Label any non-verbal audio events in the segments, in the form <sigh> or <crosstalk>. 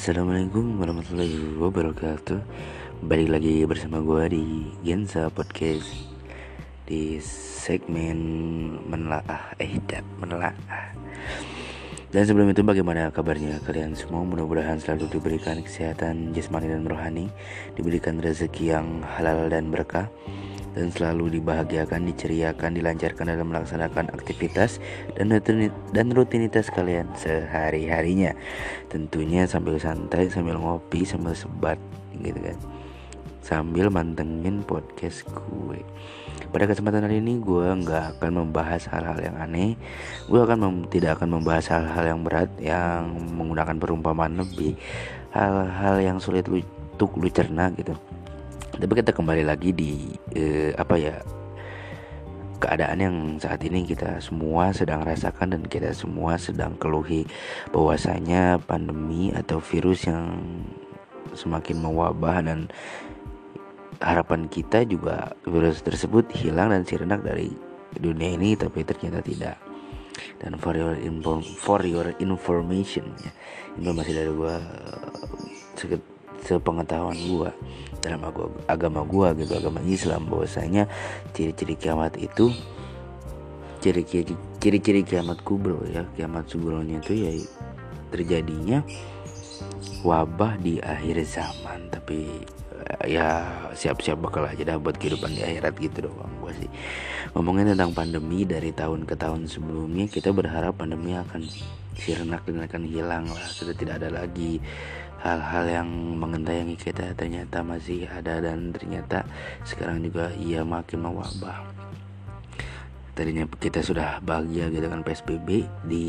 Assalamualaikum warahmatullahi wabarakatuh. Balik lagi bersama gue di Gensa Podcast. Di segmen menelaah Eh, tidak menelaah. Dan sebelum itu bagaimana kabarnya kalian semua? Mudah-mudahan selalu diberikan kesehatan jasmani dan rohani Diberikan rezeki yang halal dan berkah dan selalu dibahagiakan, diceriakan, dilancarkan dalam melaksanakan aktivitas dan rutinitas kalian sehari-harinya. Tentunya sambil santai, sambil ngopi, sambil sebat gitu kan. Sambil mantengin podcast gue. Pada kesempatan hari ini gue nggak akan membahas hal-hal yang aneh. Gue akan tidak akan membahas hal-hal yang berat yang menggunakan perumpamaan lebih hal-hal yang sulit lu, untuk lu cerna gitu tapi kita kembali lagi di eh, apa ya keadaan yang saat ini kita semua sedang rasakan dan kita semua sedang keluhi bahwasanya pandemi atau virus yang semakin mewabah dan harapan kita juga virus tersebut hilang dan sirna dari dunia ini tapi ternyata tidak. Dan for your for your information ya informasi dari gua sepengetahuan gua dalam agama gua gitu agama Islam bahwasanya ciri-ciri kiamat itu ciri-ciri ciri-ciri kiamat kubro ya kiamat subronya itu ya terjadinya wabah di akhir zaman. Tapi eh, ya siap-siap bakal aja dah buat kehidupan di akhirat gitu doang gua sih. Ngomongin tentang pandemi dari tahun ke tahun sebelumnya kita berharap pandemi akan sirna akan hilang lah sudah tidak ada lagi hal-hal yang mengentayangi kita ternyata masih ada dan ternyata sekarang juga ia makin mewabah. Tadinya kita sudah bahagia gitu kan PSBB di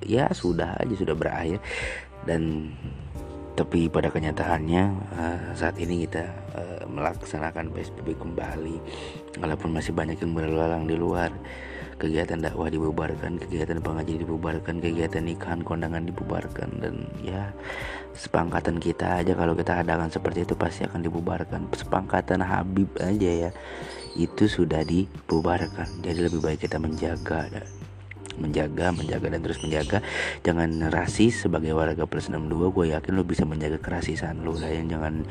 ya sudah aja sudah berakhir. Dan tapi pada kenyataannya uh, saat ini kita uh, melaksanakan PSBB kembali walaupun masih banyak yang berlalang di luar kegiatan dakwah dibubarkan, kegiatan pengajian dibubarkan, kegiatan nikahan kondangan dibubarkan dan ya sepangkatan kita aja kalau kita adakan seperti itu pasti akan dibubarkan. Sepangkatan Habib aja ya itu sudah dibubarkan. Jadi lebih baik kita menjaga menjaga menjaga dan terus menjaga. Jangan rasis sebagai warga plus 62 gue yakin lo bisa menjaga kerasisan lo yang jangan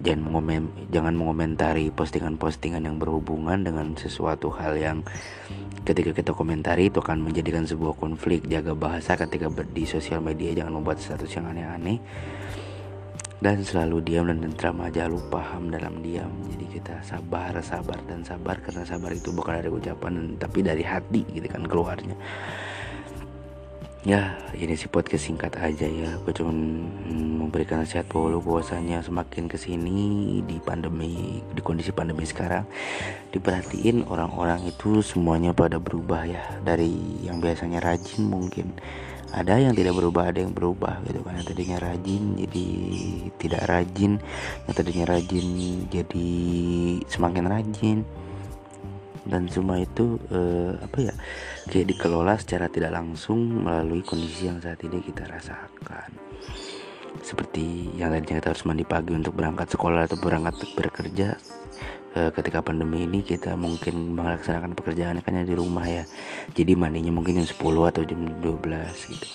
jangan mengomen jangan mengomentari postingan-postingan yang berhubungan dengan sesuatu hal yang ketika kita komentari itu akan menjadikan sebuah konflik. Jaga bahasa ketika di sosial media jangan membuat status yang aneh-aneh dan selalu diam dan tentram aja. Lu paham dalam diam. Jadi kita sabar sabar dan sabar. Karena sabar itu bukan dari ucapan tapi dari hati gitu kan keluarnya ya ini sih podcast singkat aja ya. Gue cuma memberikan nasihat bahwa bahwasanya semakin ke sini di pandemi di kondisi pandemi sekarang diperhatiin orang-orang itu semuanya pada berubah ya. Dari yang biasanya rajin mungkin. Ada yang tidak berubah ada yang berubah gitu kan. Yang tadinya rajin jadi tidak rajin. Yang tadinya rajin jadi semakin rajin dan semua itu eh, apa ya kayak dikelola secara tidak langsung melalui kondisi yang saat ini kita rasakan. Seperti yang tadinya kita harus mandi pagi untuk berangkat sekolah atau berangkat bekerja Eh, ketika pandemi ini kita mungkin melaksanakan pekerjaan kan di rumah ya. Jadi mandinya mungkin jam 10 atau jam 12 gitu.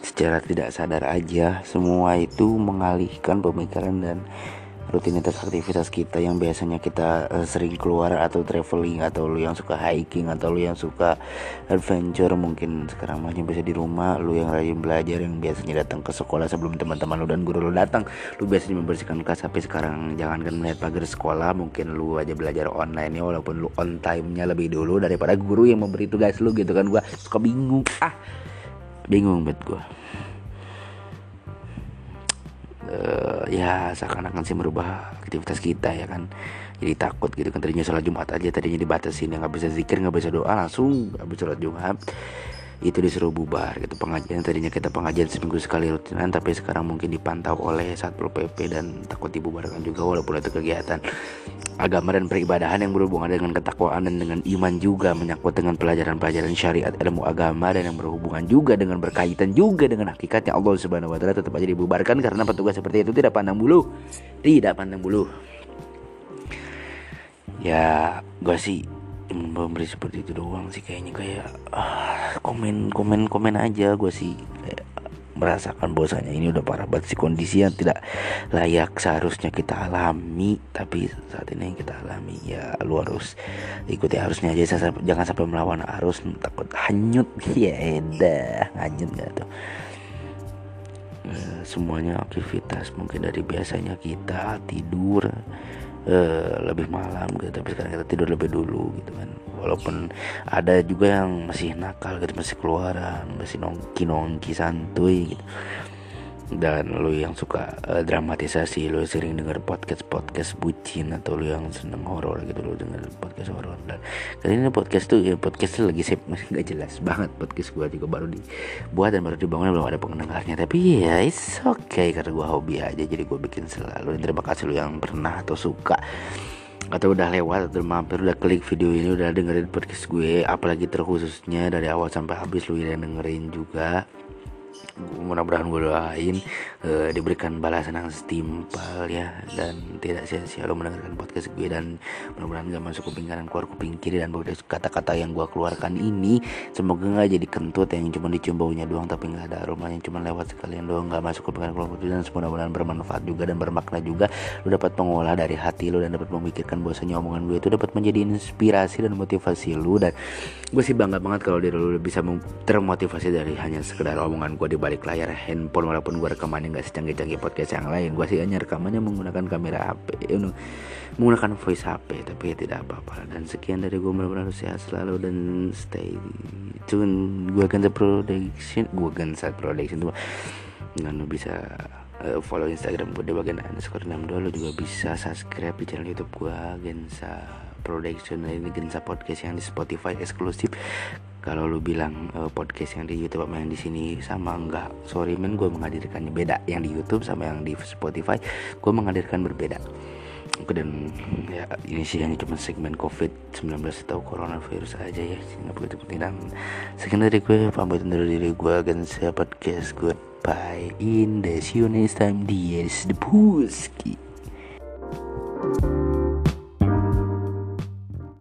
Secara tidak sadar aja semua itu mengalihkan pemikiran dan rutinitas aktivitas kita yang biasanya kita uh, sering keluar atau traveling atau lu yang suka hiking atau lu yang suka adventure mungkin sekarang masih bisa di rumah lu yang rajin belajar yang biasanya datang ke sekolah sebelum teman-teman lu dan guru lu datang lu biasanya membersihkan kelas. Tapi sekarang jangan kan melihat pagar sekolah mungkin lu aja belajar online ya walaupun lu on time-nya lebih dulu daripada guru yang memberi tugas lu gitu kan. Gua suka bingung. Ah bingung banget gua uh, ya seakan-akan sih merubah aktivitas kita ya kan. Jadi takut gitu kan tadinya sholat jumat aja tadinya dibatasi nggak bisa zikir nggak bisa doa langsung habis sholat jumat. Itu disuruh bubar gitu pengajian tadinya kita pengajian seminggu sekali rutinan tapi sekarang mungkin dipantau oleh satpol pp dan takut dibubarkan juga walaupun itu kegiatan agama dan peribadahan yang berhubungan dengan ketakwaan dan dengan iman juga menyangkut dengan pelajaran-pelajaran syariat ilmu agama dan yang berhubungan juga dengan berkaitan juga dengan hakikatnya Allah Subhanahu wa taala tetap aja dibubarkan karena petugas seperti itu tidak pandang bulu tidak pandang bulu ya gue sih memberi seperti itu doang sih kayaknya kayak ah, komen aja gue sih merasakan bahwasanya ini udah parah banget. Sih kondisi yang tidak layak seharusnya kita alami tapi saat ini yang kita alami ya lu harus ikuti arusnya aja. Jangan sampai melawan arus takut hanyut. <laughs> Ya edah hanyut gak tuh? Eh, semuanya aktivitas mungkin dari biasanya kita tidur uh, lebih malam gitu tapi sekarang kita tidur lebih dulu gitu kan. Walaupun ada juga yang masih nakal gitu masih keluaran masih nongki nongki santuy gitu dan lu yang suka uh, dramatisasi lu sering denger podcast podcast bucin atau lu yang seneng horor gitu lu denger podcast horor. Dan kali ini podcast tuh ya podcast tuh lagi sih masih nggak jelas banget podcast gua juga baru dibuat dan baru dibangun belum ada pendengarnya. Tapi ya it's okay karena gua hobi aja jadi gua bikin selalu. Dan terima kasih lu yang pernah atau suka atau udah lewat atau mampir udah klik video ini udah dengerin podcast gue. Apalagi terkhususnya dari awal sampai habis lu yang dengerin juga mudah-mudahan gue doain uh, diberikan balasan yang setimpal ya dan tidak sia-sia lo mendengarkan podcast gue dan mudah-mudahan gak masuk kuping kanan keluar kuping kiri dan kata-kata yang gue keluarkan ini semoga gak jadi kentut yang cuma dicium baunya doang tapi gak ada aromanya cuma lewat sekalian doang gak masuk kuping kanan keluar kuping dan mudah-mudahan bermanfaat juga dan bermakna juga. Lo dapat mengolah dari hati lo dan dapat memikirkan bahwasanya omongan gue itu dapat menjadi inspirasi dan motivasi lo dan gue sih bangga banget kalau diri lo bisa termotivasi dari hanya sekedar omongan gue di balik layar handphone walaupun gue rekamannya nggak secanggih-canggih podcast yang lain. Gue sih hanya rekamannya menggunakan kamera HP you know, menggunakan voice HP tapi ya tidak apa-apa. Dan sekian dari gue mudah-mudahan sehat selalu dan stay tune. Gue akan production gue akan production tuh. Dan bisa uh, follow Instagram gue di bagian underscore 62 lo juga bisa subscribe di channel YouTube gue Gensa Production. Ini Gensa Podcast yang di Spotify eksklusif kalau lu bilang uh, podcast yang di YouTube sama yang di sini sama enggak sorry men gue menghadirkannya beda. Yang di YouTube sama yang di Spotify gue menghadirkan berbeda. Dan ya ini sih hanya cuma segmen COVID-19 atau coronavirus aja ya nggak begitu penting dan sekian dari gue pamit undur diri gue akan saya podcast goodbye in the see you next time. Di the Puski